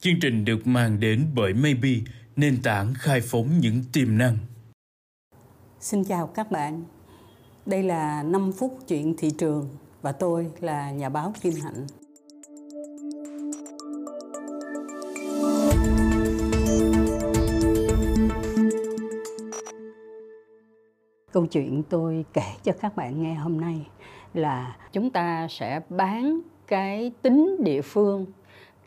Chương trình được mang đến bởi Maybe, nền tảng khai phóng những tiềm năng. Xin chào các bạn. Đây là 5 phút chuyện thị trường và tôi là nhà báo Kim Hạnh. Câu chuyện tôi kể cho các bạn nghe hôm nay là chúng ta sẽ bán cái tính địa phương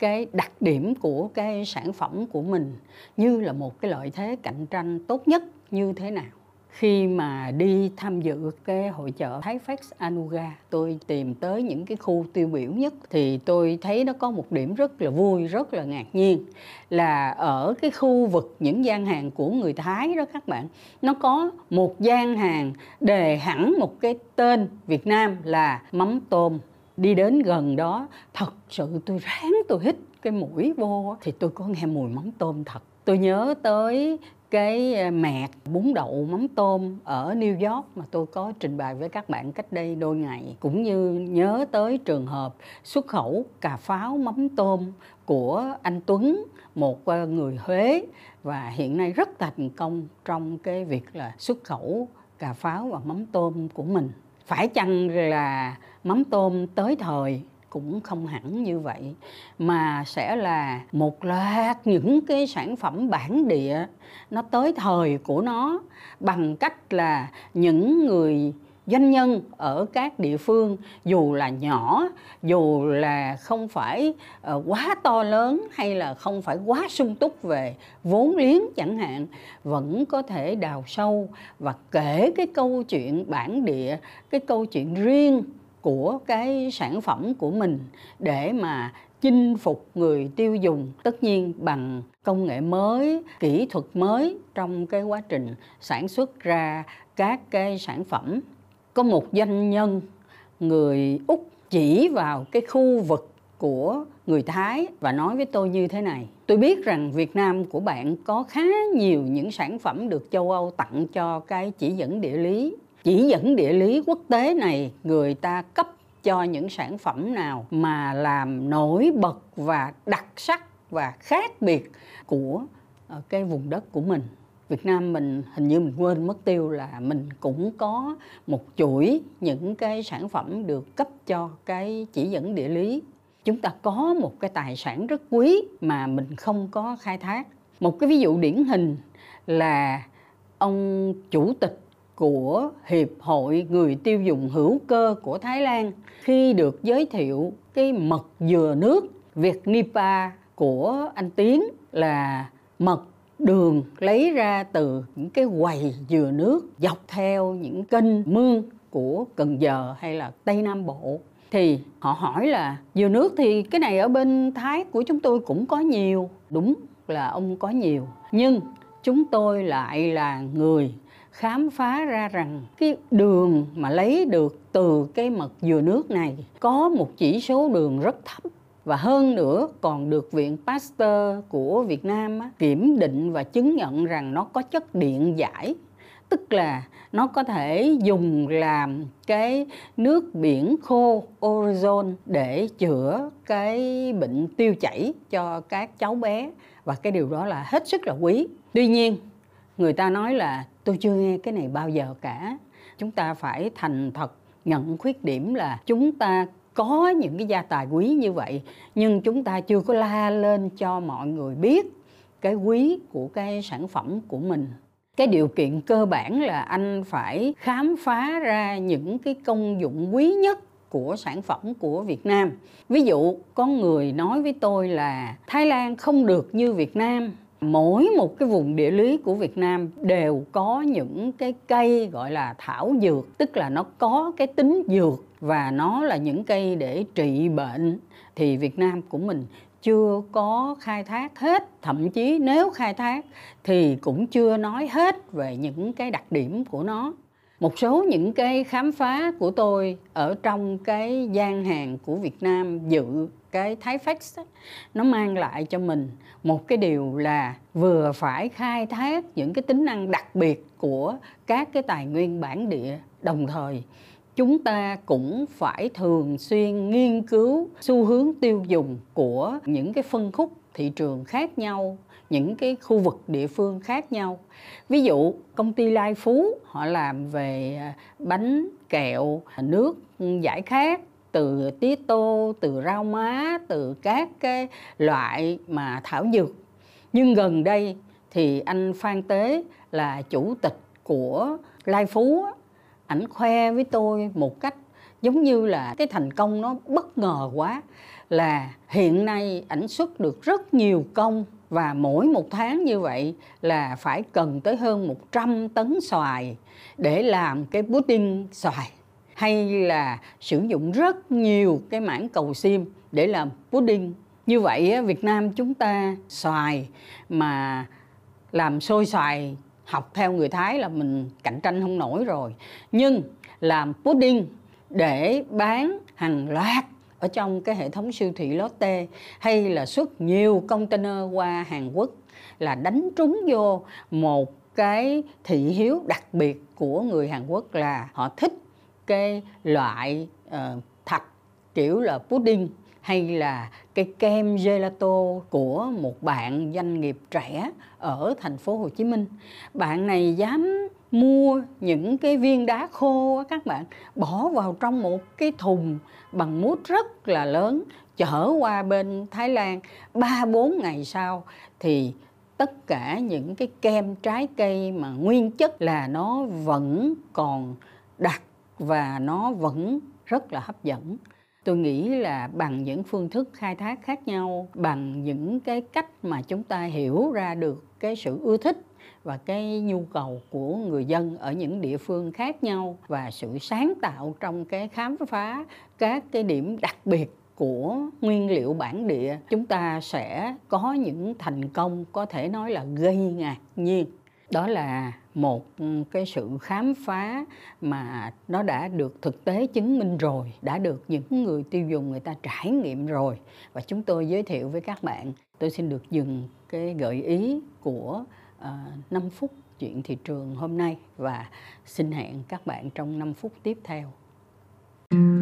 cái đặc điểm của cái sản phẩm của mình như là một cái lợi thế cạnh tranh tốt nhất như thế nào. Khi mà đi tham dự cái hội chợ Thái Fax Anuga, tôi tìm tới những cái khu tiêu biểu nhất thì tôi thấy nó có một điểm rất là vui, rất là ngạc nhiên là ở cái khu vực những gian hàng của người Thái đó các bạn, nó có một gian hàng đề hẳn một cái tên Việt Nam là mắm tôm đi đến gần đó, thật sự tôi ráng tôi hít cái mũi vô thì tôi có nghe mùi mắm tôm thật. Tôi nhớ tới cái à, mẹt bún đậu mắm tôm ở New York mà tôi có trình bày với các bạn cách đây đôi ngày. Cũng như nhớ tới trường hợp xuất khẩu cà pháo mắm tôm của anh Tuấn, một à, người Huế. Và hiện nay rất thành công trong cái việc là xuất khẩu cà pháo và mắm tôm của mình. Phải chăng là mắm tôm tới thời cũng không hẳn như vậy mà sẽ là một loạt những cái sản phẩm bản địa nó tới thời của nó bằng cách là những người doanh nhân ở các địa phương dù là nhỏ dù là không phải uh, quá to lớn hay là không phải quá sung túc về vốn liếng chẳng hạn vẫn có thể đào sâu và kể cái câu chuyện bản địa cái câu chuyện riêng của cái sản phẩm của mình để mà chinh phục người tiêu dùng, tất nhiên bằng công nghệ mới, kỹ thuật mới trong cái quá trình sản xuất ra các cái sản phẩm có một doanh nhân, người úc chỉ vào cái khu vực của người Thái và nói với tôi như thế này. Tôi biết rằng Việt Nam của bạn có khá nhiều những sản phẩm được châu Âu tặng cho cái chỉ dẫn địa lý chỉ dẫn địa lý quốc tế này, người ta cấp cho những sản phẩm nào mà làm nổi bật và đặc sắc và khác biệt của ờ, cái vùng đất của mình Việt Nam mình hình như mình quên mất tiêu là mình cũng có một chuỗi những cái sản phẩm được cấp cho cái chỉ dẫn địa lý. Chúng ta có một cái tài sản rất quý mà mình không có khai thác. Một cái ví dụ điển hình là ông chủ tịch của Hiệp hội Người tiêu dùng hữu cơ của Thái Lan khi được giới thiệu cái mật dừa nước Việt Nipa của anh Tiến là mật đường lấy ra từ những cái quầy dừa nước dọc theo những kênh mương của Cần Giờ hay là Tây Nam Bộ. Thì họ hỏi là, dừa nước thì cái này ở bên Thái của chúng tôi cũng có nhiều. Đúng là ông có nhiều. Nhưng chúng tôi lại là người khám phá ra rằng cái đường mà lấy được từ cái mật dừa nước này có một chỉ số đường rất thấp. Và hơn nữa còn được viện Pasteur của Việt Nam á, kiểm định và chứng nhận rằng nó có chất điện giải. Tức là nó có thể dùng làm cái nước biển khô ozone để chữa cái bệnh tiêu chảy cho các cháu bé. Và cái điều đó là hết sức là quý. Tuy nhiên người ta nói là tôi chưa nghe cái này bao giờ cả. Chúng ta phải thành thật nhận khuyết điểm là chúng ta có những cái gia tài quý như vậy, nhưng chúng ta chưa có la lên cho mọi người biết cái quý của cái sản phẩm của mình. Cái điều kiện cơ bản là anh phải khám phá ra những cái công dụng quý nhất của sản phẩm của Việt Nam. Ví dụ, có người nói với tôi là Thái Lan không được như Việt Nam mỗi một cái vùng địa lý của Việt Nam đều có những cái cây gọi là thảo dược, tức là nó có cái tính dược và nó là những cây để trị bệnh. Thì Việt Nam của mình chưa có khai thác hết, thậm chí nếu khai thác thì cũng chưa nói hết về những cái đặc điểm của nó một số những cái khám phá của tôi ở trong cái gian hàng của Việt Nam dự cái Thái Fax nó mang lại cho mình một cái điều là vừa phải khai thác những cái tính năng đặc biệt của các cái tài nguyên bản địa. Đồng thời, chúng ta cũng phải thường xuyên nghiên cứu xu hướng tiêu dùng của những cái phân khúc thị trường khác nhau những cái khu vực địa phương khác nhau. Ví dụ, công ty lai phú, họ làm về à, bánh kẹo, nước giải khát từ tía tô từ rau má, từ các cái loại mà thảo dược. Nhưng gần đây thì anh phan tế là chủ tịch của lai phú ảnh khoe với tôi một cách giống như là cái thành công nó bất ngờ quá, là hiện nay ảnh xuất được rất nhiều công và mỗi một tháng như vậy là phải cần tới hơn 100 tấn xoài để làm cái pudding xoài. Hay là sử dụng rất nhiều cái mảng cầu xiêm để làm pudding. Như vậy Việt Nam chúng ta xoài mà làm xôi xoài, học theo người Thái là mình cạnh tranh không nổi rồi. Nhưng làm pudding để bán hàng loạt ở trong cái hệ thống siêu thị Lotte hay là xuất nhiều container qua Hàn Quốc là đánh trúng vô một cái thị hiếu đặc biệt của người Hàn Quốc là họ thích cái loại uh, thạch kiểu là pudding hay là cái kem gelato của một bạn doanh nghiệp trẻ ở thành phố Hồ Chí Minh. Bạn này dám mua những cái viên đá khô các bạn, bỏ vào trong một cái thùng bằng mút rất là lớn, chở qua bên Thái Lan. Ba, bốn ngày sau thì tất cả những cái kem trái cây mà nguyên chất là nó vẫn còn đặc và nó vẫn rất là hấp dẫn. Tôi nghĩ là bằng những phương thức khai thác khác nhau, bằng những cái cách mà chúng ta hiểu ra được cái sự ưa thích và cái nhu cầu của người dân ở những địa phương khác nhau và sự sáng tạo trong cái khám phá các cái điểm đặc biệt của nguyên liệu bản địa, chúng ta sẽ có những thành công có thể nói là gây ngạc nhiên. Đó là một cái sự khám phá mà nó đã được thực tế chứng minh rồi, đã được những người tiêu dùng người ta trải nghiệm rồi. Và chúng tôi giới thiệu với các bạn, tôi xin được dừng cái gợi ý của Ờ, uh, 5 phút chuyện thị trường hôm nay và xin hẹn các bạn trong 5 phút tiếp theo. Thank you.